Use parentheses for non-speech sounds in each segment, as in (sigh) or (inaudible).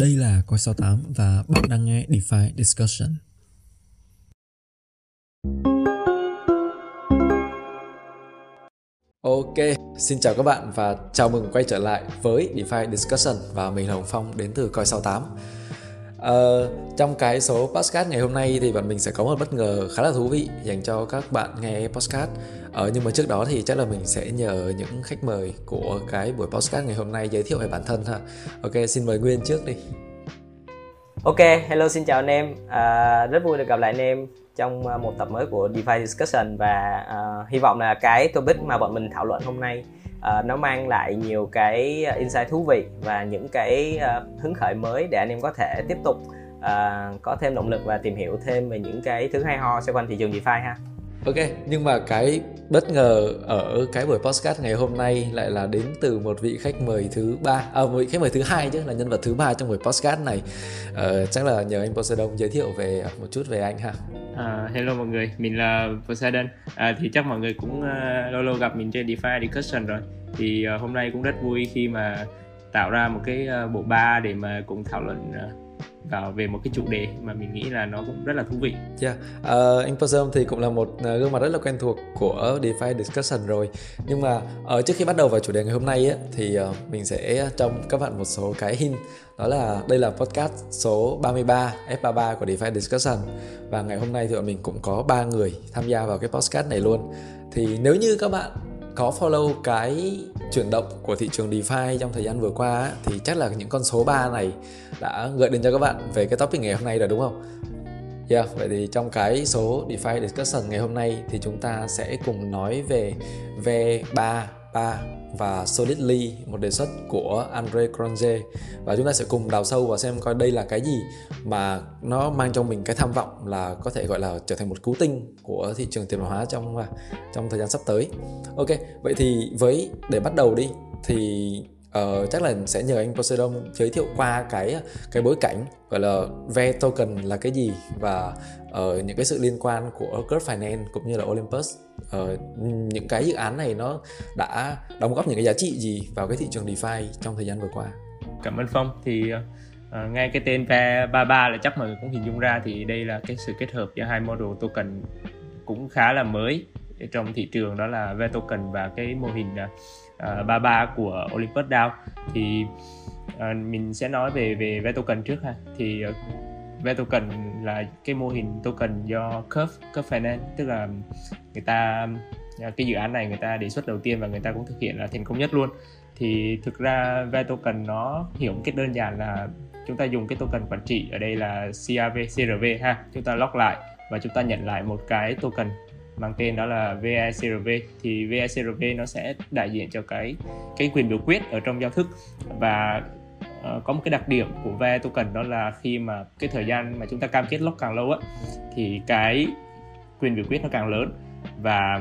Đây là Coi 68 và bạn đang nghe DeFi Discussion. Ok, xin chào các bạn và chào mừng quay trở lại với DeFi Discussion và mình là Hồng Phong đến từ Coi 68. Ờ, trong cái số podcast ngày hôm nay thì bọn mình sẽ có một bất ngờ khá là thú vị dành cho các bạn nghe podcast. Ờ, nhưng mà trước đó thì chắc là mình sẽ nhờ những khách mời của cái buổi podcast ngày hôm nay giới thiệu về bản thân ha. Ok, xin mời Nguyên trước đi. Ok, hello xin chào anh em. À, rất vui được gặp lại anh em trong ờ, một tập mới của DeFi Discussion và uh, hy vọng là cái topic mà bọn mình thảo luận hôm nay uh, nó mang lại nhiều cái insight thú vị và những cái uh, hứng khởi mới để anh em có thể tiếp tục uh, có thêm động lực và tìm hiểu thêm về những cái thứ hay ho xoay quanh thị trường DeFi ha. Ok, nhưng mà cái bất ngờ ở cái buổi podcast ngày hôm nay lại là đến từ một vị khách mời thứ ba, à, một vị khách mời thứ hai chứ là nhân vật thứ ba trong buổi podcast này. Ờ, chắc là nhờ anh Poseidon giới thiệu về một chút về anh ha. À, hello mọi người, mình là Poseidon. À, thì chắc mọi người cũng uh, lâu lâu gặp mình trên DeFi Discussion rồi. Thì uh, hôm nay cũng rất vui khi mà tạo ra một cái uh, bộ ba để mà cùng thảo luận uh, vào về một cái chủ đề mà mình nghĩ là nó cũng rất là thú vị. Yeah, uh, anh thì cũng là một ờ, gương mặt rất là quen thuộc của DeFi Discussion rồi. Nhưng mà uh, trước khi bắt đầu vào chủ đề ngày hôm nay ấy thì uh, mình sẽ cho các bạn một số cái hint đó là đây là podcast số 33 F33 của DeFi Discussion và ngày hôm nay thì bọn mình cũng có ba người tham gia vào cái podcast này luôn. Thì nếu như các bạn có follow cái chuyển động của thị trường DeFi trong thời gian vừa qua thì chắc là những con số 3 này đã gợi đến cho các bạn về cái topic ngày hôm nay rồi đúng không? Yeah, vậy thì trong cái số DeFi Discussion ngày hôm nay thì chúng ta sẽ cùng nói về V3 3 và Solidly một đề xuất của Andre Cronje và chúng ta sẽ cùng đào sâu và xem coi đây là cái gì mà nó mang trong mình cái tham vọng là có thể gọi là trở thành một cú tinh của thị trường tiền mã hóa trong à, trong thời gian sắp tới. Ok, vậy thì với để bắt đầu đi thì Ờ, chắc là sẽ nhờ anh Poseidon giới thiệu qua cái cái bối cảnh gọi là ve token là cái gì và uh, những cái sự liên quan của Curve Finance cũng như là Olympus uh, những cái dự án này nó đã đóng góp những cái giá trị gì vào cái thị trường DeFi trong thời gian vừa qua. Cảm ơn Phong thì uh, nghe cái tên Ve33 là chắc mọi người cũng hình dung ra thì đây là cái sự kết hợp giữa hai model token cũng khá là mới trong thị trường đó là Ve token và cái mô hình uh, Ờ, uh, 33 của Olympus DAO thì uh, mình sẽ nói về về V token trước ha. Thì ờ, uh, V token là cái mô hình token do Curve Curve Finance tức là người ta cái dự án này người ta đề xuất đầu tiên và người ta cũng thực hiện là thành công nhất luôn. Thì thực ra V token nó hiểu một cách đơn giản là chúng ta dùng cái token quản trị ở đây là CRV CRV ha. Chúng ta lock lại và chúng ta nhận lại một cái token mang tên đó là VICRV thì VICRV nó sẽ đại diện cho cái cái quyền biểu quyết ở trong giao thức. Và uh, có một cái đặc điểm của Ve token đó là khi mà cái thời gian mà chúng ta cam kết lock càng lâu á thì cái quyền biểu quyết nó càng lớn và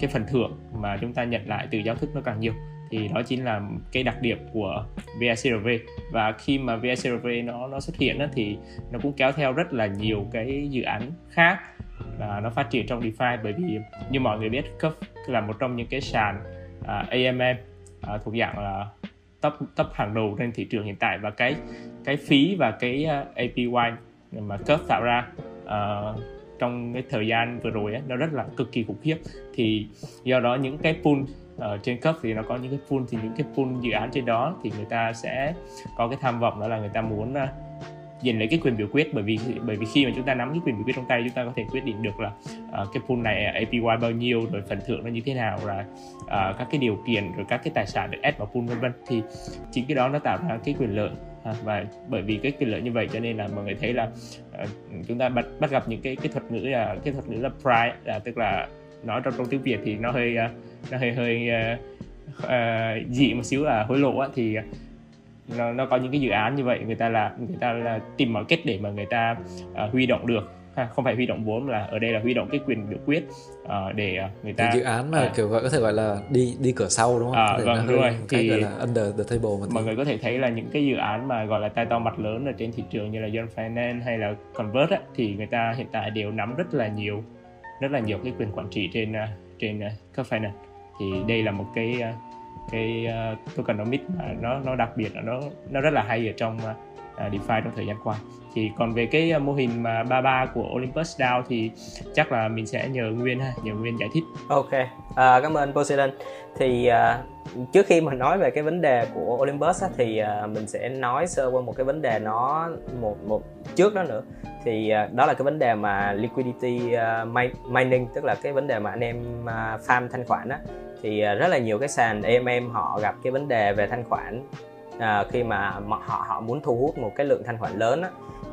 cái phần thưởng mà chúng ta nhận lại từ giao thức nó càng nhiều. Thì đó chính là cái đặc điểm của VICRV và khi mà VICRV nó nó xuất hiện đó, thì nó cũng kéo theo rất là nhiều cái dự án khác uh, nó phát triển trong DeFi bởi vì như mọi người biết Curve là một trong những cái sàn à, uh, AMM uh, à, thuộc dạng là top top hàng đầu trên thị trường hiện tại và cái cái phí và cái uh, APY mà Curve tạo ra uh, trong cái thời gian vừa rồi ấy, nó rất là cực kỳ khủng khiếp. Thì do đó những cái pool ở trên cấp thì nó có những cái pool thì những cái pool dự án trên đó thì người ta sẽ có cái tham vọng đó là người ta muốn uh, giành lấy cái quyền biểu quyết bởi vì bởi vì khi mà chúng ta nắm cái quyền biểu quyết trong tay chúng ta có thể quyết định được là uh, cái pool này ờ, APY bao nhiêu rồi phần thưởng nó như thế nào rồi uh, các cái điều kiện rồi các cái tài sản được add vào pool vân vân. Thì chính cái đó nó tạo ra cái quyền lợi và bởi vì cái quyền lợi như vậy cho nên là mọi người thấy là uh, chúng ta bắt bắt gặp những cái cái thuật ngữ là cái thuật ngữ là price là tức là nói trong trong tiếng việt thì nó hơi uh, nó hơi hơi uh, uh, dị một xíu là hối lộ á, thì nó, nó có những cái dự án như vậy người ta là người ta là tìm mọi cách để mà người ta uh, huy động được. Ha, không phải huy động vốn là ở đây là huy động cái quyền biểu quyết uh, để uh, người ta cái dự án mà uh, kiểu gọi có thể gọi là đi đi cửa sau đúng không? Uh, vâng đúng rồi. thì gọi là under the table mà mọi người có thể thấy là những cái dự án mà gọi là tay to mặt lớn ở trên thị trường như là John Finance hay là Convert á, thì người ta hiện tại đều nắm rất là nhiều rất là nhiều cái quyền quản trị trên trên các finance. Thì đây là một cái cái uh, tokenomics mà nó nó đặc biệt là nó nó rất là hay ở trong uh, DeFi trong thời gian qua. Thì còn về cái mô hình mà 33 của Olympus DAO thì chắc là mình sẽ nhờ Nguyên ha nhờ Nguyên giải thích. Ok. À, cảm ơn Poseidon. Thì à, trước khi mà nói về cái vấn đề của Olympus á, thì à, mình sẽ nói sơ qua một cái vấn đề nó một một trước đó nữa. Thì à, đó là cái vấn đề mà liquidity uh, mining tức là cái vấn đề mà anh em uh, farm thanh khoản á thì à, rất là nhiều cái sàn em họ gặp cái vấn đề về thanh khoản. À, khi mà họ họ muốn thu hút một cái lượng thanh khoản lớn á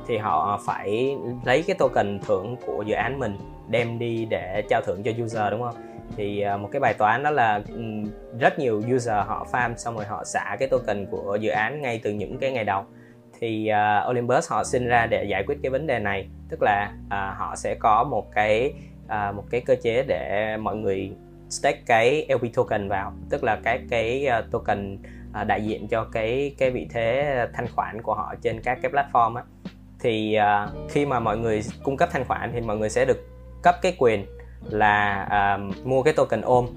thì họ phải lấy cái token thưởng của dự án mình đem đi để trao thưởng cho user đúng không? Thì à, một cái bài toán đó là rất nhiều user họ farm xong rồi họ xả cái token của dự án ngay từ những cái ngày đầu. Thì uh, Olympus họ sinh ra để giải quyết cái vấn đề này. Tức là uh, họ sẽ có một cái uh, một cái cơ chế để mọi người stake cái LP token vào tức là cái cái token ờ, đại diện cho cái cái vị thế thanh khoản của họ trên các cái platform á. Thì uh, khi mà mọi người cung cấp thanh khoản thì mọi người sẽ được cấp cái quyền là uh, mua cái token ôm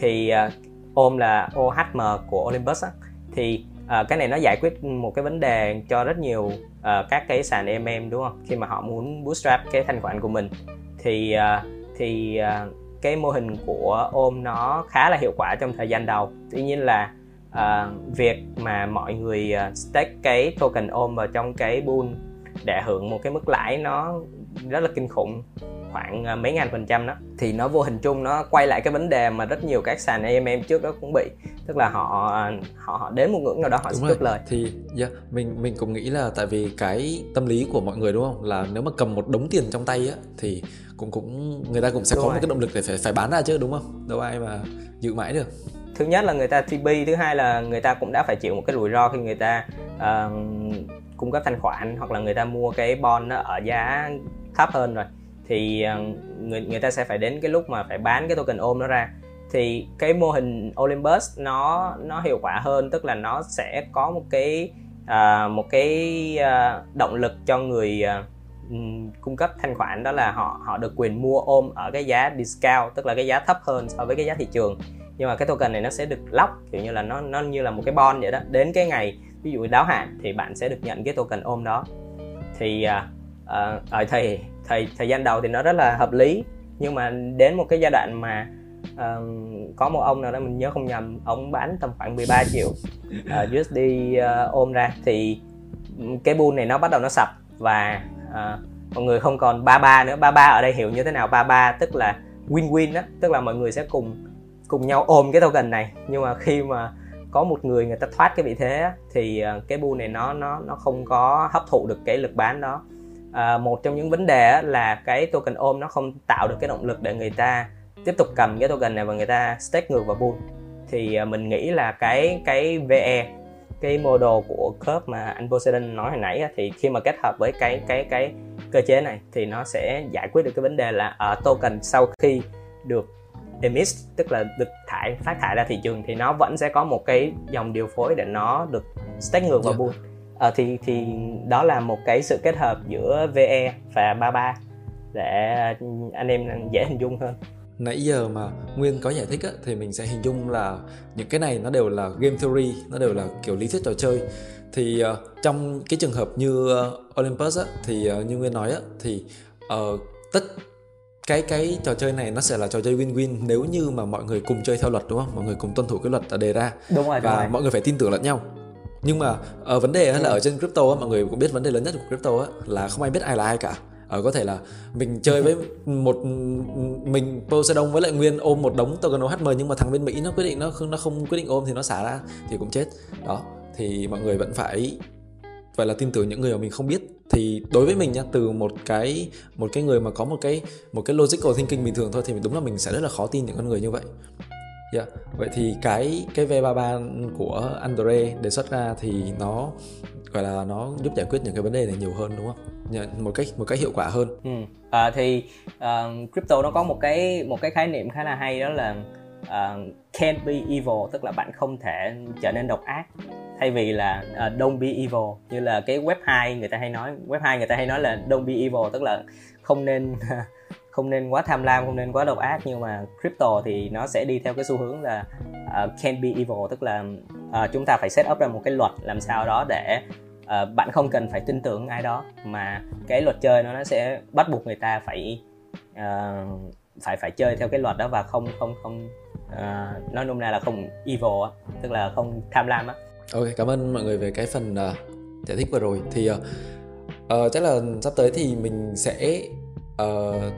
thì uh, ôm là OHM của Olympus á. Thì uh, cái này nó giải quyết một cái vấn đề cho rất nhiều uh, các cái sàn MM đúng không? Khi mà họ muốn bootstrap cái thanh khoản của mình. Thì uh, thì uh, cái mô hình của ôm nó khá là hiệu quả trong thời gian đầu. Tuy nhiên là uh, việc mà mọi người uh, stake cái token ôm vào trong cái pool để hưởng một cái mức lãi nó rất là kinh khủng khoảng à, mấy ngàn phần trăm đó. Thì nó vô hình chung nó quay lại cái vấn đề mà rất nhiều các sàn AMM trước đó cũng bị. Tức là họ họ họ đến một ngưỡng nào đó họ cướp lời. Thì yeah, mình mình cũng nghĩ là tại vì cái tâm lý của mọi người đúng không? Là nếu mà cầm một đống tiền trong tay á thì cũng cũng người ta cũng sẽ đúng có rồi. một cái động lực để phải phải bán ra chứ đúng không? Đâu ai mà giữ mãi được. Thứ nhất là người ta TP thứ hai là người ta cũng đã phải chịu một cái rủi ro khi người ta uh, cung cấp thanh khoản hoặc là người ta mua cái bond nó ở giá thấp hơn rồi. Thì ờ, người người ta sẽ phải đến cái lúc mà phải bán cái token ôm nó ra. Thì cái mô hình Olympus nó nó hiệu quả hơn tức là nó sẽ có một cái uh, một cái uh, động lực cho người uh, cung cấp thanh khoản đó là họ họ được quyền mua ôm ở cái giá discount tức là cái giá thấp hơn so với cái giá thị trường. Nhưng mà cái token này nó sẽ được lock kiểu như là nó nó như là một cái bond vậy đó. Đến cái ngày ví dụ đáo hạn thì bạn sẽ được nhận cái token ôm đó. Thì uh, Ờ, ờ, uh, ở thời thời thời gian đầu thì nó rất là hợp lý. Nhưng mà đến một cái giai đoạn mà uh, có một ông nào đó mình nhớ không nhầm ông bán tầm khoảng 13 triệu ờ, uh, USD uh, ôm ra thì cái bull này nó bắt đầu nó sập. Và uh, mọi người không còn 33 nữa. 33 ở đây hiểu như thế nào? 33 tức là win-win đó tức là mọi người sẽ cùng cùng nhau ôm cái token này. Nhưng mà khi mà có một người người ta thoát cái vị thế thì cái bu này nó nó nó không có hấp thụ được cái lực bán đó à, một trong những vấn đề là cái token ôm nó không tạo được cái động lực để người ta tiếp tục cầm cái token này và người ta stake ngược vào pool thì ờ, mình nghĩ là cái cái VE cái model của curve mà anh Poseidon nói hồi nãy thì khi mà kết hợp với cái cái cái cơ chế này thì nó sẽ giải quyết được cái vấn đề là ở token sau khi được emit tức là được thải phát thải ra thị trường thì nó vẫn sẽ có một cái dòng điều phối để nó được stake ngược vào yeah. Dạ. À, thì thì đó là một cái sự kết hợp giữa VE và 33 để anh em dễ hình dung hơn. Nãy giờ mà nguyên có giải thích á, thì mình sẽ hình dung là những cái này nó đều là game theory nó đều là kiểu lý thuyết trò chơi. Thì uh, trong cái trường hợp như uh, Olympus á, thì uh, như nguyên nói á, thì uh, tất cái cái trò chơi này nó sẽ là trò chơi win-win nếu như mà mọi người cùng chơi theo luật đúng không? Mọi người cùng tuân thủ cái luật đã đề ra đúng rồi, và đúng rồi. mọi người phải tin tưởng lẫn nhau nhưng mà ở vấn đề là ở trên crypto á, mọi người cũng biết vấn đề lớn nhất của crypto á, là không ai biết ai là ai cả. Ở ờ, có thể là mình chơi với (laughs) một mình Poseidon với lại Nguyên ôm một đống token OHM nhưng mà thằng bên Mỹ nó quyết định nó không nó không quyết định ôm thì nó xả ra thì cũng chết. Đó thì mọi người vẫn phải phải là tin tưởng những người mà mình không biết. Thì đối với mình nha từ một cái một cái người mà có một cái một cái logical thinking bình thường thôi thì đúng là mình sẽ rất là khó tin những con người như vậy yeah. Vậy thì cái cái V33 của Andre đề xuất ra thì nó gọi là nó giúp giải quyết những cái vấn đề này nhiều hơn đúng không dạ, một cách một cách hiệu quả hơn ừ. à, thì uh, crypto nó có một cái một cái khái niệm khá là hay đó là uh, can't be evil tức là bạn không thể trở nên độc ác thay vì là uh, don't be evil như là cái web 2 người ta hay nói web 2 người ta hay nói là don't be evil tức là không nên (laughs) không nên quá tham lam không nên quá độc ác nhưng mà crypto thì nó sẽ đi theo cái xu hướng là uh, can be evil tức là uh, chúng ta phải set up ra một cái luật làm sao đó để uh, bạn không cần phải tin tưởng ai đó mà cái luật chơi nó nó sẽ bắt buộc người ta phải uh, phải phải chơi theo cái luật đó và không không không uh, nói nôm na là không evil á tức là không tham lam á. Ok cảm ơn mọi người về cái phần uh, giải thích vừa rồi. Thì uh, uh, chắc là sắp tới thì mình sẽ uh,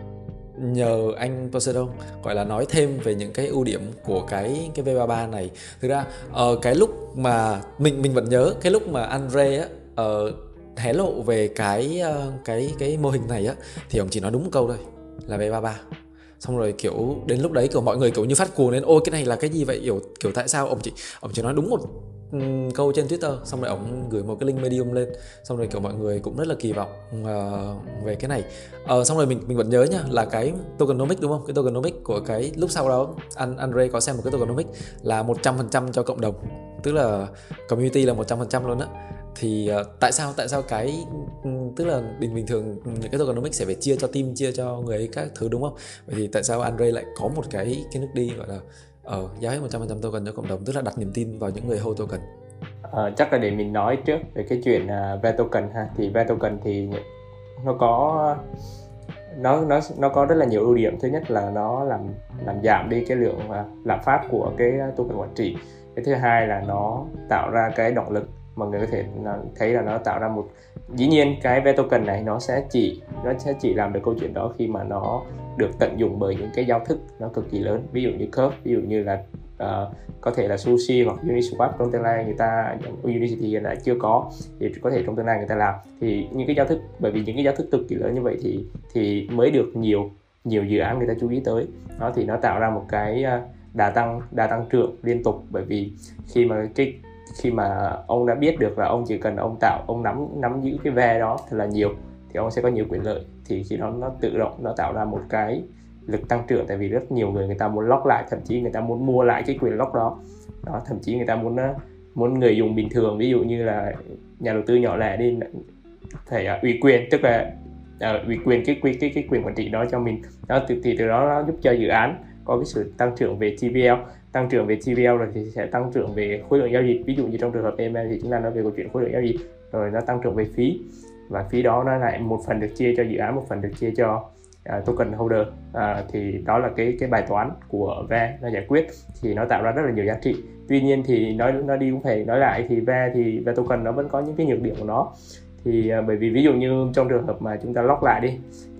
nhờ anh Poseidon gọi là nói thêm về những cái ưu điểm của cái cái V33 này. Thực ra uh, cái lúc mà mình mình vẫn nhớ cái lúc mà Andre á uh, hé lộ về cái uh, cái cái mô hình này á thì ông chỉ nói đúng một câu thôi là V33 xong rồi kiểu đến lúc đấy kiểu mọi người kiểu như phát cuồng lên ôi cái này là cái gì vậy? Kiểu kiểu tại sao? Ông chỉ ông chỉ nói đúng một Ừ, câu trên Twitter xong rồi ổng gửi một cái link Medium lên xong rồi kiểu mọi người cũng rất là kỳ vọng uh, về cái này. Uh, xong rồi mình mình vẫn nhớ nhá là cái tokenomics đúng không? Cái tokenomics của cái lúc sau đó anh Andre có xem một cái tokenomics là 100% cho cộng đồng tức là community là 100% luôn á. Thì uh, tại sao tại sao cái ừ, tức là bình bình thường những cái tokenomics sẽ phải chia cho team chia cho người ấy các thứ đúng không? Vậy thì tại sao Andre lại có một cái cái nước đi gọi là ờ giao hết 100% token cho cộng đồng tức là đặt niềm tin vào những người hold token. Ờ, chắc là để mình nói trước về cái chuyện à, uh, ve token ha. Thì ve token thì nó có nó nó nó có rất là nhiều ưu điểm. Thứ nhất là nó làm làm giảm đi cái lượng uh, lạm phát của cái token quản trị. Cái thứ hai là nó tạo ra cái động lực mọi người có thể thấy là nó tạo ra một dĩ nhiên cái ve token này nó sẽ chỉ nó sẽ chỉ làm được câu chuyện đó khi mà nó được tận dụng bởi những cái giao thức nó cực kỳ lớn. Ví dụ như curve ví dụ như là uh, có thể là sushi hoặc uniswap trong tương lai người ta unicity hiện tại chưa có thì có thể trong tương lai người ta làm. Thì những cái giao thức bởi vì những cái giao thức cực kỳ lớn như vậy thì thì mới được nhiều nhiều dự án người ta chú ý tới. Nó thì nó tạo ra một cái ờ, đà tăng đà tăng trưởng liên tục bởi vì khi mà cái khi mà ông đã biết được là ông chỉ cần ông tạo ông nắm nắm giữ cái ve đó thật là nhiều thì ông sẽ có nhiều quyền lợi. Thì khi đó nó tự động nó tạo ra một cái lực tăng trưởng tại vì rất nhiều người người ta muốn lock lại thậm chí người ta muốn mua lại cái quyền lock đó. Đó thậm chí người ta muốn ờ, muốn người dùng bình thường ví dụ như là nhà đầu tư nhỏ lẻ đi phải uh, ủy quyền tức là uh, ủy quyền cái, cái cái cái quyền quản trị đó cho mình. Đó thì, thì từ đó nó giúp cho dự án có cái sự tăng trưởng về TVL tăng trưởng về TVL rồi thì sẽ tăng trưởng về khối lượng giao dịch. Ví dụ như trong trường hợp EM thì chúng ta nói về câu chuyện khối lượng giao dịch rồi nó tăng trưởng về phí và phí đó nó lại một phần được chia cho dự án một phần được chia cho uh, token holder. Uh, thì đó là cái cái bài toán của ve nó giải quyết thì nó tạo ra rất là nhiều giá trị. Tuy nhiên thì nói nó đi cũng phải nói lại thì ve thì ve token nó vẫn có những cái nhược điểm của nó. Thì uh, bởi vì ví dụ như trong trường hợp mà chúng ta lock lại đi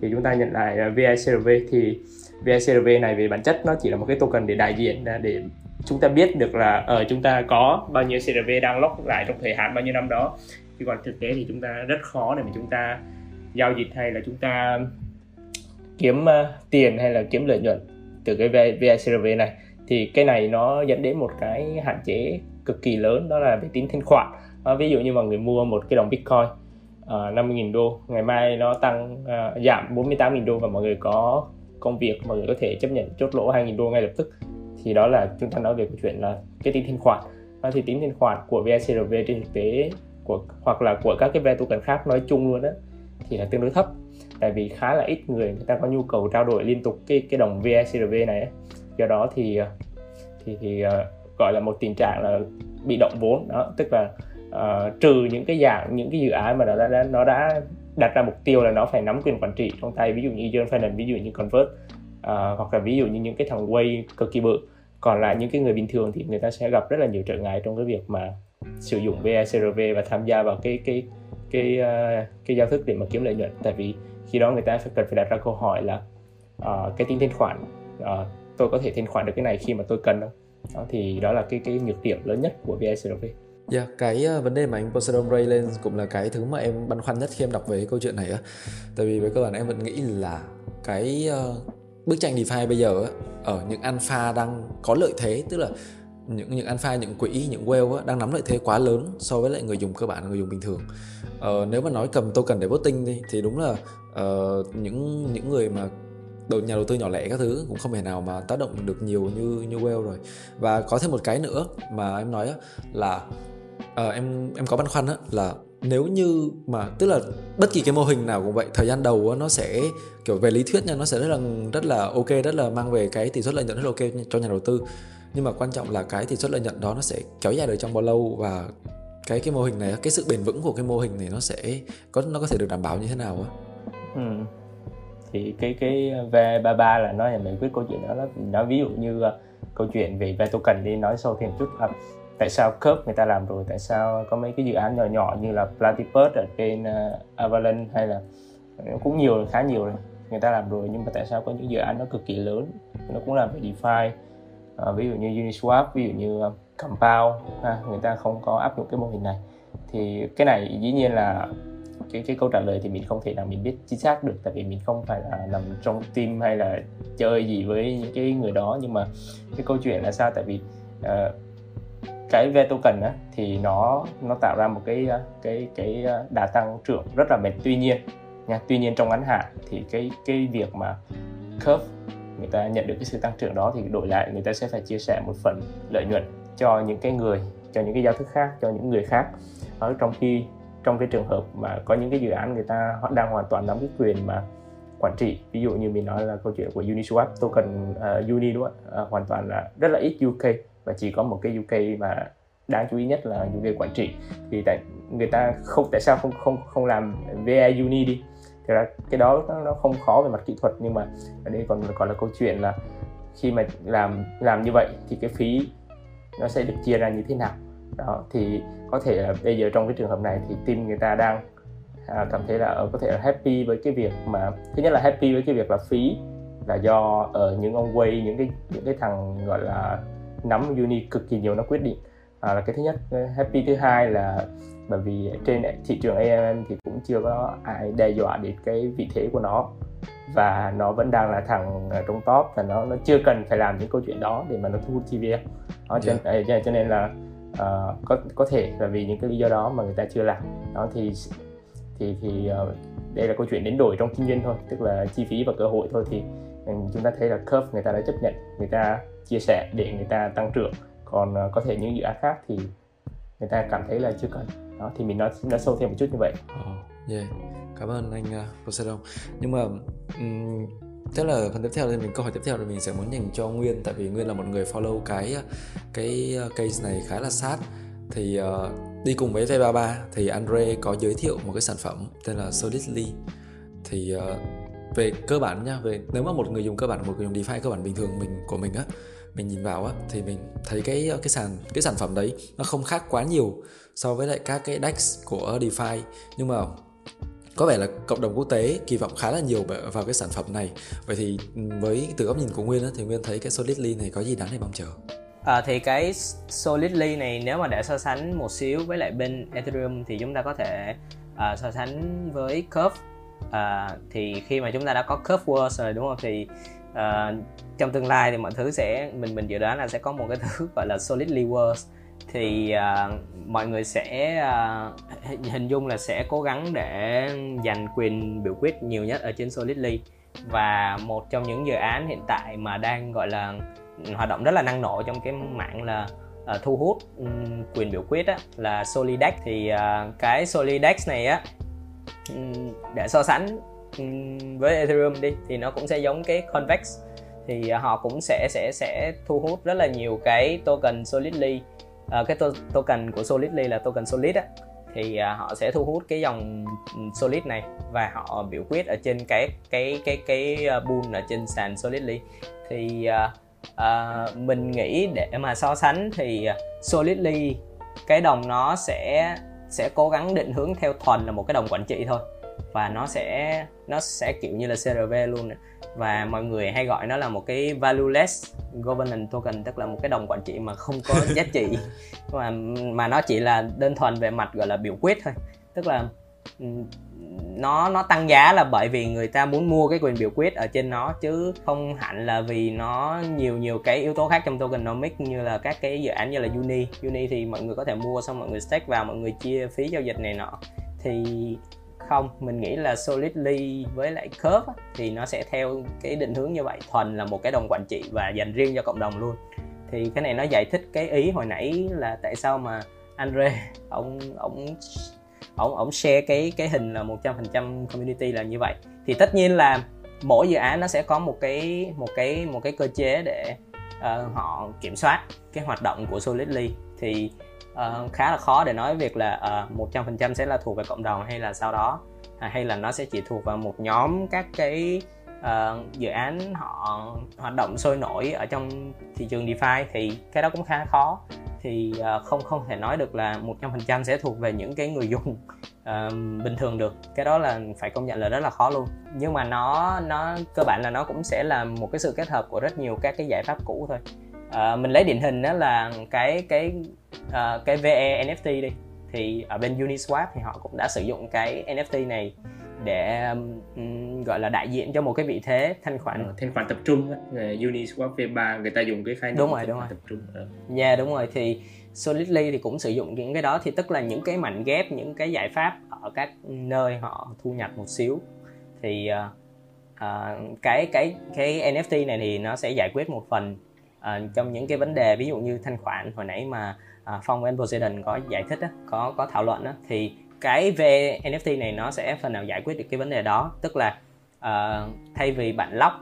thì chúng ta nhận lại uh, VICRV thì VICRV này về bản chất nó chỉ là một cái token để đại diện à, để chúng ta biết được là ở uh, chúng ta có bao nhiêu CRV đang lock lại trong thời hạn bao nhiêu năm đó. Chứ còn thực tế thì chúng ta rất khó để mà chúng ta giao dịch hay là chúng ta kiếm uh, tiền hay là kiếm lợi nhuận từ cái VICRV này. Thì cái này nó dẫn đến một cái hạn chế cực kỳ lớn đó là về tính thanh khoản. À, ví dụ như mà người mua một cái đồng Bitcoin ờ, uh, 50.000 đô ngày mai nó tăng uh, giảm 48.000 đô và mọi người có công việc mọi người có thể chấp nhận chốt lỗ 2.000 đô ngay lập tức. Thì đó là chúng ta nói về câu chuyện là cái tính thanh khoản. À, thì tính thanh khoản của VICRV trên thực tế của hoặc là của các cái ve token khác nói chung luôn á thì là tương đối thấp. Tại vì khá là ít người người ta có nhu cầu trao đổi liên tục cái cái đồng VICRV này ấy. do đó thì thì thì uh, gọi là một tình trạng là bị động vốn. Đó tức là uh, trừ những cái dạng những cái dự án mà nó đã, đã nó đã đặt ra mục tiêu là nó phải nắm quyền quản trị trong tay ví dụ như John Finance ví dụ như Convert uh, hoặc là ví dụ như những cái thằng Way cực kỳ bự còn lại những cái người bình thường thì người ta sẽ gặp rất là nhiều trở ngại trong cái việc mà sử dụng VICRV và tham gia vào cái cái cái uh, cái giao thức để mà kiếm lợi nhuận. Tại vì khi đó người ta phải cần phải đặt ra câu hỏi là uh, cái tính thanh khoản uh, tôi có thể thanh khoản được cái này khi mà tôi cần không? Đó, thì đó là cái cái nhược điểm lớn nhất của VICRV yeah, cái uh, vấn đề mà anh Poseidon Ray lên cũng là cái thứ mà em băn khoăn nhất khi em đọc về cái câu chuyện này á. Tại vì với cơ bản em vẫn nghĩ là cái uh, bức tranh DeFi bây giờ á, ở những alpha đang có lợi thế, tức là những những alpha những quỹ những whale á, đang nắm lợi thế quá lớn so với lại người dùng cơ bản người dùng bình thường ờ, nếu mà nói cầm token để voting đi thì đúng là uh, những những người mà đầu nhà đầu tư nhỏ lẻ các thứ cũng không thể nào mà tác động được nhiều như như whale rồi và có thêm một cái nữa mà em nói á, là à, em em có băn khoăn á, là nếu như mà tức là bất kỳ cái mô hình nào cũng vậy thời gian đầu nó sẽ kiểu về lý thuyết nha nó sẽ rất là rất là ok rất là mang về cái tỷ suất lợi nhuận rất là ok cho nhà đầu tư. Nhưng mà quan trọng là cái tỷ suất lợi nhuận đó nó sẽ kéo dài được trong bao lâu và cái cái mô hình này cái sự bền vững của cái mô hình này nó sẽ có nó có thể được đảm bảo như thế nào á? Ừ. thì cái cái V33 là nó là giải quyết câu chuyện đó nó nói ví dụ như uh, câu chuyện về V token đi nói sâu thêm chút. Uh, tại sao Curve người ta làm rồi? Tại sao có mấy cái dự án nhỏ nhỏ như là Platypus ở trên ờ, uh, Avalanche hay là cũng nhiều khá nhiều rồi người ta làm rồi. Nhưng mà tại sao có những dự án nó cực kỳ lớn? Nó cũng làm về DeFi uh, ví dụ như Uniswap ví dụ như ờ, uh, Compound ha, người ta không có áp dụng cái mô hình này. Thì cái này dĩ nhiên là cái cái câu trả lời thì mình không thể nào mình biết chính xác được tại vì mình không phải là nằm trong team hay là chơi gì với những cái người đó. Nhưng mà cái câu chuyện là sao? Tại vì uh, cái V token á, thì nó nó tạo ra một cái ờ, cái cái ờ, đà tăng trưởng rất là bền tuy nhiên nha tuy nhiên trong ngắn hạn thì cái cái việc mà curve người ta nhận được cái sự tăng trưởng đó thì đổi lại người ta sẽ phải chia sẻ một phần lợi nhuận cho những cái người cho những cái giao thức khác cho những người khác. Ở trong khi trong cái trường hợp mà có những cái dự án người ta họ đang hoàn toàn nắm cái quyền mà quản trị ví dụ như mình nói là câu chuyện của Uniswap token uh, Uni đúng không ạ? Uh, hoàn toàn là rất là ít UK và chỉ có một cái UK mà đáng chú ý nhất là UK quản trị. Thì tại người ta không tại sao không không không làm VA Uni đi? Thì là cái đó nó, nó không khó về mặt kỹ thuật nhưng mà ở đây còn còn là câu chuyện là khi mà làm làm như vậy thì cái phí nó sẽ được chia ra như thế nào? Đó thì có thể là bây giờ trong cái trường hợp này thì team người ta đang à, cảm thấy là ờ, có thể là happy với cái việc mà thứ nhất là happy với cái việc là phí là do ở uh, những ông quay những cái những cái thằng gọi là nắm uni cực kỳ nhiều nó quyết định à, là cái thứ nhất happy thứ hai là bởi vì trên thị trường AMM thì cũng chưa có ai đe dọa đến cái vị thế của nó và nó vẫn đang là thằng trong top và nó nó chưa cần phải làm những câu chuyện đó để mà nó thu hút TVL đó, cho, yeah. Dạ. cho nên là uh, có có thể là vì những cái lý do đó mà người ta chưa làm đó thì thì thì uh, đây là câu chuyện đến đổi trong kinh doanh thôi tức là chi phí và cơ hội thôi thì um, chúng ta thấy là curve người ta đã chấp nhận người ta chia sẻ để người ta tăng trưởng. Còn uh, có thể những dự án khác thì người ta cảm thấy là chưa cần. Đó thì mình nói nói sâu thêm một chút như vậy. Oh, yeah. cảm ơn anh uh, Poseidon. Nhưng mà um, tức là phần tiếp theo thì mình câu hỏi tiếp theo thì mình sẽ muốn dành cho Nguyên tại vì Nguyên là một người follow cái cái case này khá là sát. Thì uh, đi cùng với V33 thì Andre có giới thiệu một cái sản phẩm tên là Solidly thì uh, về cơ bản nha về nếu mà một người dùng cơ bản một người dùng DeFi cơ bản bình thường mình của mình á mình nhìn vào á thì mình thấy cái cái sản cái sản phẩm đấy nó không khác quá nhiều so với lại các cái DEX của DeFi. Nhưng mà có vẻ là cộng đồng quốc tế kỳ vọng khá là nhiều vào cái sản phẩm này. Vậy thì ừ, với từ góc nhìn của nguyên á, thì nguyên thấy cái solidly này có gì đáng để mong chờ? À, thì cái solidly này nếu mà để so sánh một xíu với lại bên ethereum thì chúng ta có thể uh, so sánh với curve. Uh, thì khi mà chúng ta đã có curve World rồi đúng không? Thì uh, trong tương lai thì mọi thứ sẽ mình mình dự đoán là sẽ có một cái thứ gọi là solidly words thì uh, mọi người sẽ uh, hình dung là sẽ cố gắng để giành quyền biểu quyết nhiều nhất ở trên Solidly và một trong những dự án hiện tại mà đang gọi là hoạt động rất là năng nổ trong cái mạng là uh, thu hút um, quyền biểu quyết á, là Solidex thì uh, cái Solidex này á um, để so sánh với Ethereum đi thì nó cũng sẽ giống cái Convex. Thì à, họ cũng sẽ sẽ sẽ thu hút rất là nhiều cái token Solidly. À, cái to- token của Solidly là token Solid á. Thì à, họ sẽ thu hút cái dòng Solid này và họ biểu quyết ở trên cái cái cái cái à, cái pool ở trên sàn Solidly. Thì à, à, mình nghĩ để mà so sánh thì à, Solidly cái đồng nó sẽ sẽ cố gắng định hướng theo thuần là một cái đồng quản trị thôi và nó sẽ nó sẽ kiểu như là CRV luôn. Và mọi người hay gọi nó là một cái valueless governance token tức là một cái đồng quản trị mà không có giá trị. (laughs) Mà mà nó chỉ là đơn thuần về mặt gọi là biểu quyết thôi. Tức là nó nó tăng giá là bởi vì người ta muốn mua cái quyền biểu quyết ở trên nó chứ không hẳn là vì nó nhiều nhiều cái yếu tố khác trong tokenomics như là các cái dự án như là Uni. Uni thì mọi người có thể mua xong mọi người stake vào mọi người chia phí giao dịch này nọ. Thì không mình nghĩ là solidly với lại curve thì nó sẽ theo cái định hướng như vậy. Thuần là một cái đồng quản trị và dành riêng cho cộng đồng luôn. Thì cái này nó giải thích cái ý hồi nãy là tại sao mà Andre (laughs) ông ông ông ông share cái cái hình là 100% community là như vậy. Thì tất nhiên là mỗi dự án nó sẽ có một cái một cái một cái cơ chế để uh, họ kiểm soát cái hoạt động của Solidly thì uh, khá là khó để nói việc là ờ, một trăm phần trăm sẽ là thuộc về cộng đồng hay là sau đó à, hay là nó sẽ chỉ thuộc vào một nhóm các cái uh, dự án họ hoạt động sôi nổi ở trong thị trường DeFi thì cái đó cũng khá khó. Thì uh, không không thể nói được là 100% sẽ thuộc về những cái người dùng uh, bình thường được. Cái đó là phải công nhận là rất là khó luôn. Nhưng mà nó nó cơ bản là nó cũng sẽ là một cái sự kết hợp của rất nhiều các cái giải pháp cũ thôi uh, mình lấy điển hình đó là cái cái uh, cái VE NFT đi. Thì ở bên Uniswap thì họ cũng đã sử dụng cái NFT này để um, gọi là đại diện cho một cái vị thế thanh khoản. Ừ, thanh khoản tập trung á. Uniswap V3 người ta dùng cái khái niệm đúng rồi đúng rồi. tập trung ừ. yeah đúng rồi. Thì Solidly thì cũng sử dụng những cái đó. Thì tức là những cái mảnh ghép những cái giải pháp ở các nơi họ thu nhập một xíu. Thì uh, uh, cái cái cái NFT này thì nó sẽ giải quyết một phần uh, trong những cái vấn đề ví dụ như thanh khoản hồi nãy mà uh, Phong and Poseidon có giải thích á, có có thảo luận á, thì cái về NFT này nó sẽ phần nào giải quyết được cái vấn đề đó. Tức là uh, thay vì bạn lock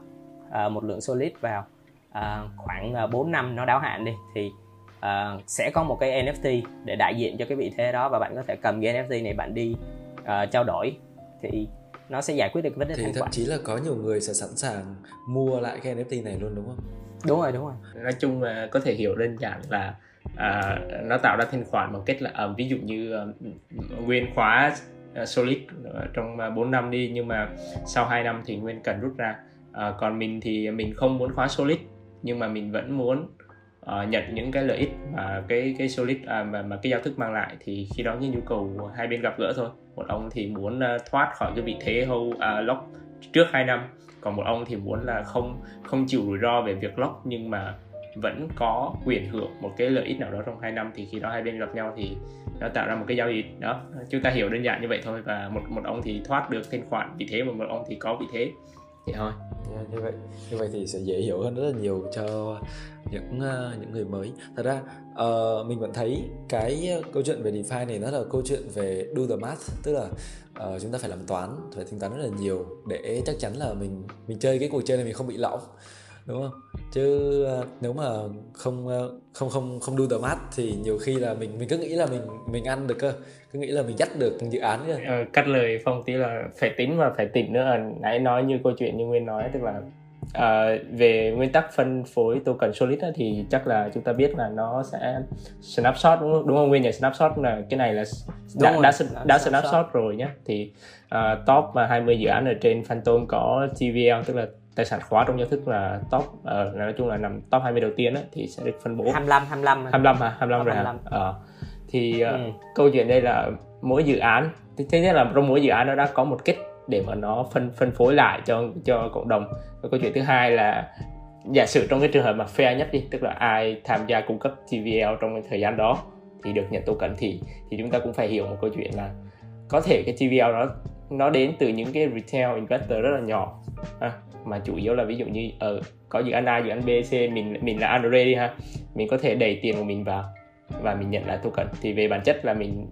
uh, một lượng solid vào uh, khoảng uh, 4 năm nó đáo hạn đi thì uh, sẽ có một cái NFT để đại diện cho cái vị thế đó và bạn có thể cầm cái NFT này bạn đi uh, trao đổi. Thì nó sẽ giải quyết được vấn đề thì thậm khoản. chí là có nhiều người sẽ sẵn sàng mua lại cái NFT này luôn đúng không đúng rồi đúng rồi. Nói chung là có thể hiểu đơn giản là à, nó tạo ra thanh khoản bằng cách là à, ví dụ như à, nguyên khóa à, solid trong à, 4 năm đi nhưng mà sau 2 năm thì nguyên cần rút ra. À, còn mình thì mình không muốn khóa solid nhưng mà mình vẫn muốn uh, nhận những cái lợi ích mà cái cái solid à, mà mà cái giao thức mang lại. Thì khi đó cái nhu cầu hai bên gặp gỡ thôi. Một ông thì muốn uh, thoát khỏi cái vị thế hold uh, à, lock trước 2 năm còn một ông thì muốn là không không chịu rủi ro về việc lock nhưng mà vẫn có quyền hưởng một cái lợi ích nào đó trong 2 năm, thì khi đó hai bên gặp nhau thì nó tạo ra một cái giao dịch. Đó, chúng ta hiểu đơn giản như vậy thôi, và một một ông thì thoát được thanh khoản vị thế, và một ông thì có vị thế thì thôi. Yeah, như vậy như vậy thì sẽ dễ hiểu hơn rất là nhiều cho những uh, những người mới. Thật ra uh, mình vẫn thấy cái câu chuyện về DeFi này nó là câu chuyện về do the math tức là uh, chúng ta phải làm toán phải tính toán rất là nhiều để chắc chắn là mình mình chơi cái cuộc chơi này mình không bị lỏng đúng không? Chứ uh, nếu mà không uh, không không không đu tờ mát thì nhiều khi là mình mình cứ nghĩ là mình mình ăn được cơ. Cứ nghĩ là mình dắt được dự án cơ. Ờ, cắt lời phong tí là phải tính và phải tỉnh nữa. Nãy nói như câu chuyện như nguyên nói tức là À, về nguyên tắc phân phối token solid á, thì chắc là chúng ta biết là nó sẽ snapshot đúng không, đúng không nguyên nhỉ? Snapshot là cái này là đã đã, đã, đã snapshot. rồi nhé thì uh, top 20 dự án ở trên Phantom có TVL tức là tài sản khóa trong giao thức là top uh, nói chung là nằm top 20 đầu tiên á, thì sẽ được phân bố 25 25 25 hả? 25 rồi 25. hả uh, thì uh, ừ. câu chuyện đây là mỗi dự án thứ nhất là trong mỗi dự án nó đã có một kết để mà nó phân phân phối lại cho cho cộng đồng. Và câu chuyện thứ hai là giả sử trong cái trường hợp mà fair nhất đi tức là ai tham gia cung cấp TVL trong cái thời gian đó thì được nhận token thì thì chúng ta cũng phải hiểu một câu chuyện là có thể cái TVL nó nó đến từ những cái retail investor rất là nhỏ. Ha mà chủ yếu là ví dụ như ở ờ, uh, có dự án A dự án B C mình mình là Andre đi ha. Mình có thể đẩy tiền của mình vào và mình nhận lại token. Thì về bản chất là mình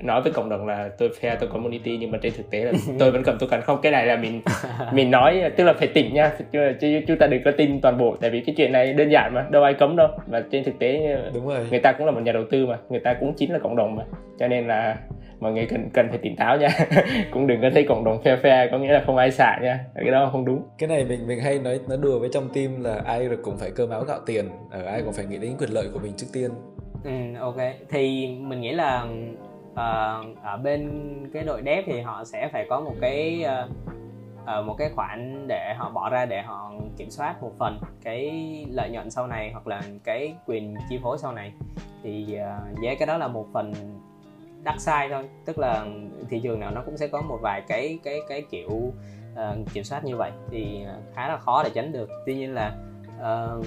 nói với cộng đồng là tôi fair tôi community nhưng mà trên thực tế là (laughs) tôi vẫn cầm token. Không cái này là mình mình nói tức là phải tỉnh nha. Chứ chúng ta đừng có tin toàn bộ. Tại vì cái chuyện này đơn giản mà đâu ai cấm đâu. Và trên thực tế đúng rồi. người ta cũng là một nhà đầu tư mà. Người ta cũng chính là cộng đồng mà. Cho nên là mọi người cần cần phải tỉnh táo nha. (laughs) Cũng đừng có thấy cộng đồng phe phe có nghĩa là không ai xả nha. Cái đó không đúng. Cái này mình mình hay nói nó đùa với trong team là ai rồi cũng phải cơm áo gạo tiền ở ai cũng phải nghĩ đến quyền lợi của mình trước tiên. Ừ ok. Thì mình nghĩ là uh, ở bên cái đội dev thì họ sẽ phải có một cái uh, uh, một cái khoản để họ bỏ ra để họ kiểm soát một phần cái lợi nhuận sau này hoặc là cái quyền chi phối sau này. Thì uh, yeah, cái đó là một phần đắt sai thôi. Tức là thị trường nào nó cũng sẽ có một vài cái cái cái kiểu uh, kiểm soát như vậy. Thì ờ, khá là khó để tránh được. Tuy nhiên là uh,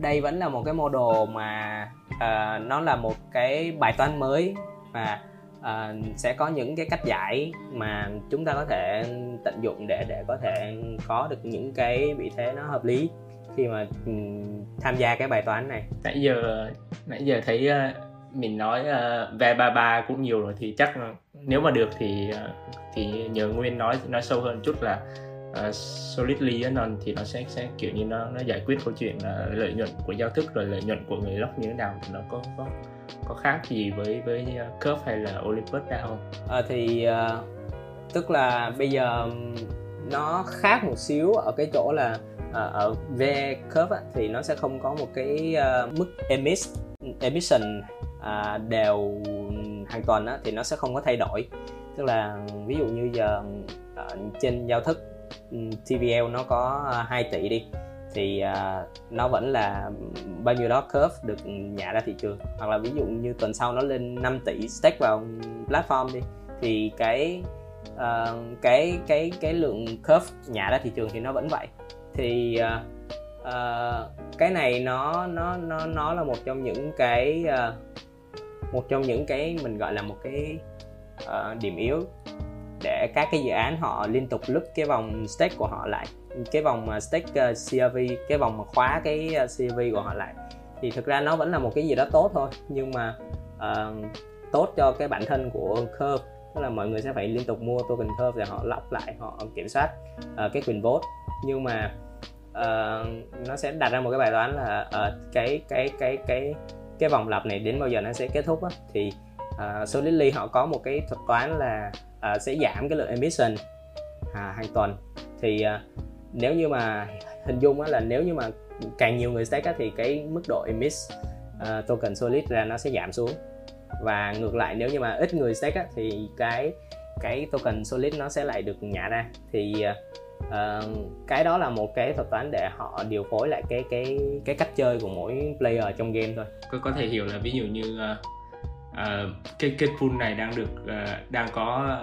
đây vẫn là một cái model mà uh, nó là một cái bài toán mới mà uh, sẽ có những cái cách giải mà chúng ta có thể tận dụng để để có thể có được những cái vị thế nó hợp lý khi mà um, tham gia cái bài toán này. Nãy giờ nãy giờ thấy uh, mình nói uh, ve ba ba cũng nhiều rồi thì chắc nếu mà được thì uh, thì nhờ nguyên nói nói sâu hơn chút là ờ, uh, solidly nó thì nó sẽ sẽ kiểu như nó nó giải quyết câu chuyện là lợi nhuận của giao thức rồi lợi nhuận của người lóc như thế nào thì nó có có có khác gì với với Curve hay là Olympus ra không? À, thì uh, tức là bây giờ nó khác một xíu ở cái chỗ là uh, ở V curve á, thì nó sẽ không có một cái uh, mức emis emission à, đều hàng tuần á, thì nó sẽ không có thay đổi. Tức là ví dụ như giờ à, trên giao thức ừ, TVL nó có à, 2 tỷ đi thì à, nó vẫn là bao nhiêu đó curve được nhả ra thị trường. Hoặc là ví dụ như tuần sau nó lên 5 tỷ stake vào platform đi thì cái uh, cái cái cái lượng curve nhả ra thị trường thì nó vẫn vậy. Thì uh, uh, cái này nó nó nó nó là một trong những cái uh, một trong những cái mình gọi là một cái uh, điểm yếu để các cái dự án họ liên tục lúp cái vòng stake của họ lại cái vòng mà stake ờ, uh, CRV cái vòng mà khóa cái uh, CRV của họ lại. Thì thực ra nó vẫn là một cái gì đó tốt thôi nhưng mà uh, tốt cho cái bản thân của curve. Tức là mọi người sẽ phải liên tục mua token curve để họ lọc lại họ kiểm soát uh, cái quyền vote. Nhưng mà uh, nó sẽ đặt ra một cái bài toán là ở uh, cái cái cái cái cái vòng lặp này đến bao giờ nó sẽ kết thúc á. Thì à, uh, Solidly họ có một cái thuật toán là uh, sẽ giảm cái lượng emission à, hàng tuần. Thì uh, nếu như mà hình dung á là nếu như mà càng nhiều người stake á, thì cái mức độ emiss uh, token solid ra nó sẽ giảm xuống. Và ngược lại nếu như mà ít người stake á, thì cái cái token solid nó sẽ lại được nhả ra. Thì uh, cái đó là một cái thuật toán để họ điều phối lại cái cái cái cách chơi của mỗi player trong game thôi. Có có thể hiểu là ví dụ như uh, uh, cái cái pool này đang được uh, đang có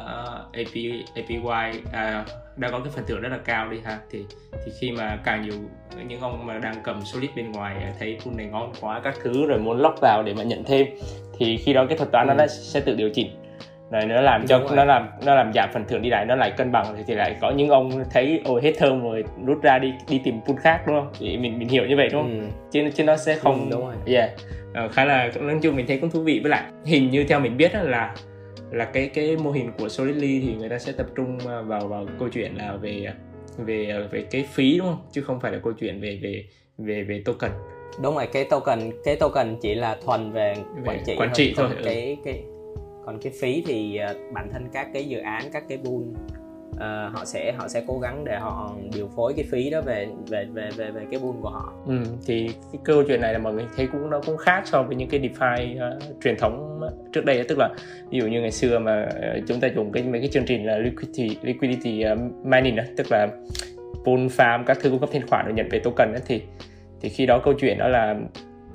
uh, AP APY uh, đang có cái phần thưởng rất là cao đi ha. Thì thì khi mà càng nhiều những ông mà đang cầm solid bên ngoài thấy pool này ngon quá các thứ rồi muốn lock vào để mà nhận thêm thì khi đó cái thuật toán ừ. nó sẽ tự điều chỉnh rồi nó làm cho nó làm nó làm giảm phần thưởng đi lại nó lại cân bằng thì, thì lại có những ông thấy ôi hết thơm rồi rút ra đi đi tìm pool khác đúng không? Thì mình mình hiểu như vậy đúng không? Ừ. chứ chứ nó sẽ không ừ, đúng rồi. yeah. Uh, khá là nói chung mình thấy cũng thú vị. Với lại hình như theo mình biết là là cái cái mô hình của Solidly thì người ta sẽ tập trung vào vào câu chuyện là về về về cái phí đúng không? Chứ không phải là câu chuyện về về về về token. Đúng rồi cái token cái token chỉ là thuần về quản trị quản trị thôi, thôi. cái cái còn cái phí thì ờ, bản thân các cái dự án các cái pool uh, ờ, họ sẽ họ sẽ cố gắng để họ điều phối cái phí đó về về về về về cái pool của họ. Ừ, thì cái câu chuyện này là mọi người thấy cũng nó cũng khác so với những cái DeFi uh, truyền thống trước đây tức là ví dụ như ngày xưa mà chúng ta dùng cái mấy cái chương trình là liquidity liquidity uh, mining đó, tức là pool farm các thứ cung cấp thanh khoản rồi nhận về token đó, thì thì khi đó câu chuyện đó là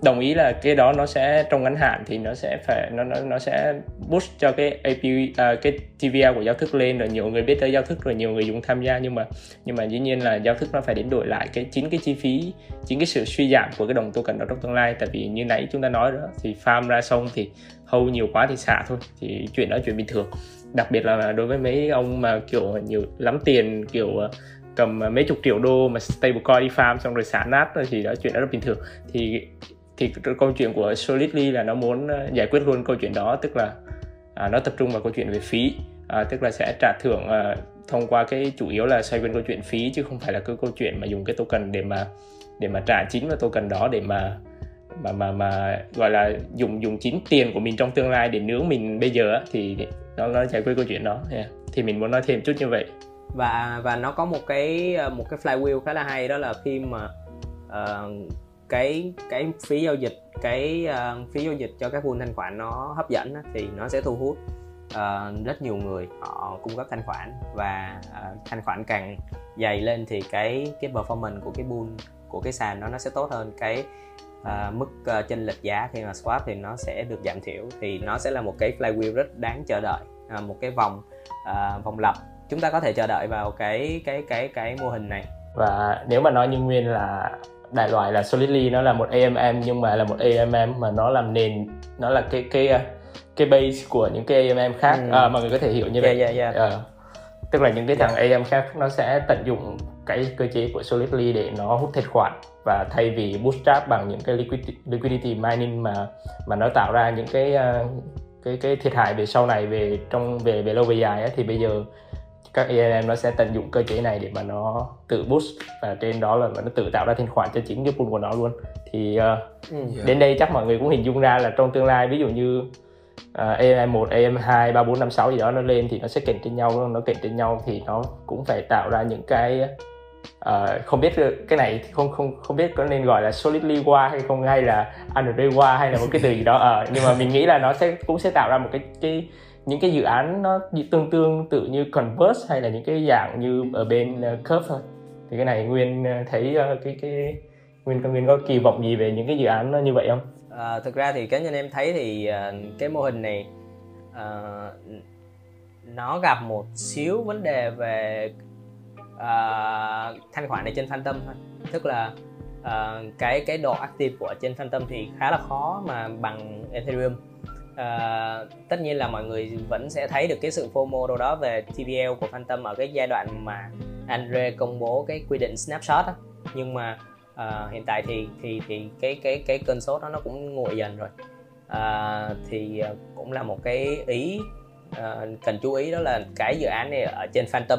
đồng ý là cái đó nó sẽ trong ngắn hạn thì nó sẽ phải nó nó nó sẽ boost cho cái API uh, à, cái TVL của giao thức lên rồi nhiều người biết tới giao thức rồi nhiều người dùng tham gia. Nhưng mà nhưng mà dĩ nhiên là giao thức nó phải đến đổi lại cái chính cái chi phí chính cái sự suy giảm của cái đồng token đó trong tương lai. Tại vì như nãy chúng ta nói đó thì farm ra xong thì hâu nhiều quá thì xả thôi thì chuyện đó chuyện bình thường. Đặc biệt là đối với mấy ông mà kiểu nhiều lắm tiền kiểu uh, cầm mấy chục triệu đô mà stablecoin đi farm xong rồi xả nát thì đó chuyện đó rất bình thường. Thì thì câu chuyện của Solidly là nó muốn ờ, giải quyết luôn câu chuyện đó tức là à, nó tập trung vào câu chuyện về phí. À, tức là sẽ trả thưởng à, thông qua cái chủ yếu là xoay quanh câu chuyện phí chứ không phải là cái câu chuyện mà dùng cái token để mà để mà trả chính vào token đó để mà mà mà mà gọi là dùng dùng chính tiền của mình trong tương lai để nướng mình bây giờ thì nó nó giải quyết câu chuyện đó. Yeah. thì mình muốn nói thêm chút như vậy. Và và nó có một cái ờ, một cái flywheel khá là hay đó là khi mà uh, cái cái phí giao dịch cái uh, phí giao dịch cho các pool thanh khoản nó hấp dẫn thì nó sẽ thu hút uh, rất nhiều người họ cung cấp thanh khoản. Và uh, thanh khoản càng dày lên thì cái cái performance của cái pool của cái sàn nó nó sẽ tốt hơn. Cái uh, mức uh, chênh lệch giá khi mà swap thì nó sẽ được giảm thiểu. Thì nó sẽ là một cái flywheel rất đáng chờ đợi uh, một cái vòng uh, vòng lặp chúng ta có thể chờ đợi vào cái cái cái cái mô hình này. Và nếu mà nói như nguyên là đại loại là Solidly nó là một AMM nhưng mà là một AMM mà nó làm nền nó là cái cái ờ, cái base của những cái AMM khác ừ. à, mọi người có thể hiểu như vậy yeah, yeah, yeah. À, tức là những cái thằng AM khác nó sẽ tận dụng cái cơ chế của Solidly để nó hút thanh khoản và thay vì bootstrap bằng những cái liquidity, liquidity mining mà mà nó tạo ra những cái uh, cái cái thiệt hại về sau này về trong về về lâu về dài ấy, thì bây giờ các ALM nó sẽ tận dụng cơ chế này để mà nó tự boost và trên đó là nó tự tạo ra thanh khoản cho chính cái pool của nó luôn thì uh, ừ. đến đây chắc mọi người cũng hình dung ra là trong tương lai ví dụ như uh, AM 1, AM 2, 3, 4, 5, 6 gì đó nó lên thì nó sẽ cạnh tranh nhau nó cạnh tranh nhau thì nó cũng phải tạo ra những cái uh, không biết cái này không không không biết có nên gọi là solidly qua hay không hay là underday qua hay là một cái từ gì đó ở uh, nhưng mà mình nghĩ là nó sẽ cũng sẽ tạo ra một cái cái những cái dự án nó tương tương tự như Converse hay là những cái dạng như ở bên ờ, Curve thôi. Thì cái này Nguyên ờ, thấy ờ, cái cái Nguyên Nguyên có kỳ vọng gì về những cái dự án nó như vậy không? À, thực ra thì cá nhân em thấy thì cái mô hình này uh, nó gặp một xíu vấn đề về uh, thanh khoản này trên Phantom thôi. Tức là uh, cái cái độ active của trên Phantom thì khá là khó mà bằng Ethereum uh, tất nhiên là mọi người vẫn sẽ thấy được cái sự FOMO đâu đó về TVL của Phantom ở cái giai đoạn mà Andre công bố cái quy định snapshot đó. nhưng mà uh, hiện tại thì thì thì cái cái cái cơn sốt đó nó cũng nguội dần rồi. Uh, thì uh, cũng là một cái ý uh, cần chú ý đó là cái dự án này ở trên Phantom.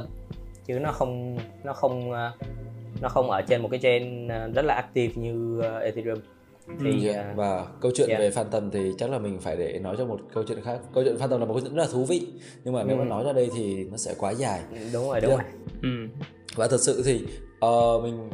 Chứ nó không nó không nó không ở trên một cái chain rất là active như Ethereum thì yeah. Dạ, và câu chuyện yeah. về Phantom thì chắc là mình phải để nói cho một câu chuyện khác câu chuyện Phantom là một câu chuyện rất là thú vị nhưng mà nếu ừ. mà nói ra đây thì nó sẽ quá dài đúng rồi đúng yeah. rồi ừ. và thật sự thì uh, mình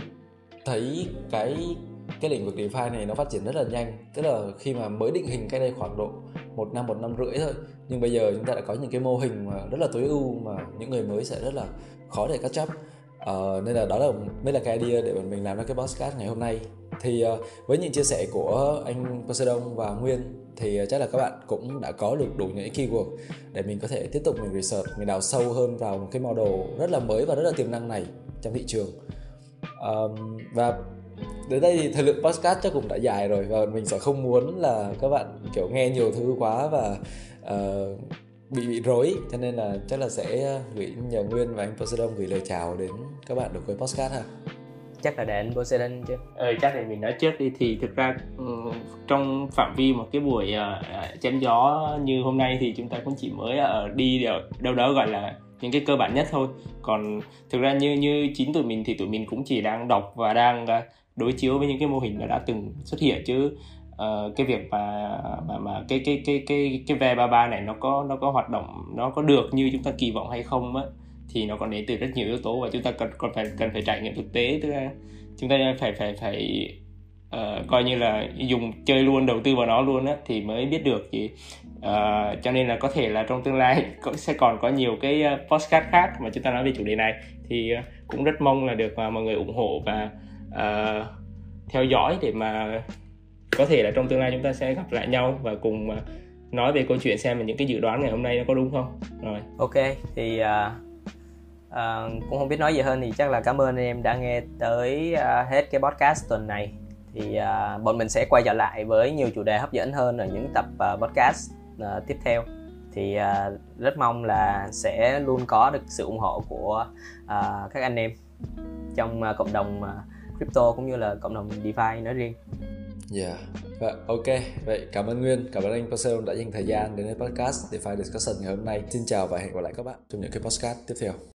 thấy cái cái lĩnh vực DeFi này nó phát triển rất là nhanh tức là khi mà mới định hình cái đây khoảng độ một năm một năm rưỡi thôi nhưng bây giờ chúng ta đã có những cái mô hình mà rất là tối ưu mà những người mới sẽ rất là khó để catch up uh, nên là đó là mới là cái idea để mình làm ra cái podcast ngày hôm nay thì ờ, với những chia sẻ của anh Poseidon và Nguyên thì ờ, chắc là các bạn cũng đã có được đủ những keyword để mình có thể tiếp tục mình research mình đào sâu hơn vào một cái model rất là mới và rất là tiềm năng này trong thị trường. Um, và đến đây thì thời lượng podcast chắc cũng đã dài rồi và mình sẽ không muốn là các bạn kiểu nghe nhiều thứ quá và uh, bị bị rối. Cho nên là chắc là sẽ gửi nhờ Nguyên và anh Poseidon gửi lời chào đến các bạn được với podcast ha chắc là để anh Poseidon chứ. Ờ chắc thì mình nói trước đi. Thì thực ra ừ, trong phạm vi một cái buổi uh, chém gió như hôm nay thì chúng ta cũng chỉ mới ở đi ở đâu đó gọi là những cái cơ bản nhất thôi. Còn thực ra như như chính tụi mình thì tụi mình cũng chỉ đang đọc và đang đối chiếu với những cái mô hình đã từng xuất hiện chứ. Uh, cái việc mà mà mà cái cái cái cái cái ve ba ba này nó có nó có hoạt động nó có được như chúng ta kỳ vọng hay không á thì nó còn đến từ rất nhiều yếu tố và chúng ta cần còn phải cần phải trải nghiệm thực tế. Tức là chúng ta phải phải phải uh, coi như là dùng chơi luôn đầu tư vào nó luôn á thì mới biết được gì uh, ờ, cho nên là có thể là trong tương lai (laughs) sẽ còn có nhiều cái ờ, podcast khác mà chúng ta nói về chủ đề này. Thì uh, cũng rất mong là được uh, mọi người ủng hộ và uh, theo dõi để mà có thể là trong tương lai chúng ta sẽ gặp lại nhau và cùng uh, nói về câu chuyện xem là những cái dự đoán ngày hôm nay nó có đúng không? Rồi. Ok thì uh, à, cũng không biết nói gì hơn thì chắc là cảm ơn anh em đã nghe tới uh, hết cái podcast tuần này thì uh, bọn mình sẽ quay trở lại với nhiều chủ đề hấp dẫn hơn ở những tập uh, podcast uh, tiếp theo thì uh, rất mong là sẽ luôn có được sự ủng hộ của uh, các anh em trong uh, cộng đồng uh, crypto cũng như là cộng đồng DeFi nói riêng. Dạ, yeah. Vậy, ok. Vậy cảm ơn Nguyên, cảm ơn anh Pascal đã dành thời gian đến với podcast DeFi Discussion ngày hôm nay. Xin chào và hẹn gặp lại các bạn trong những cái podcast tiếp theo.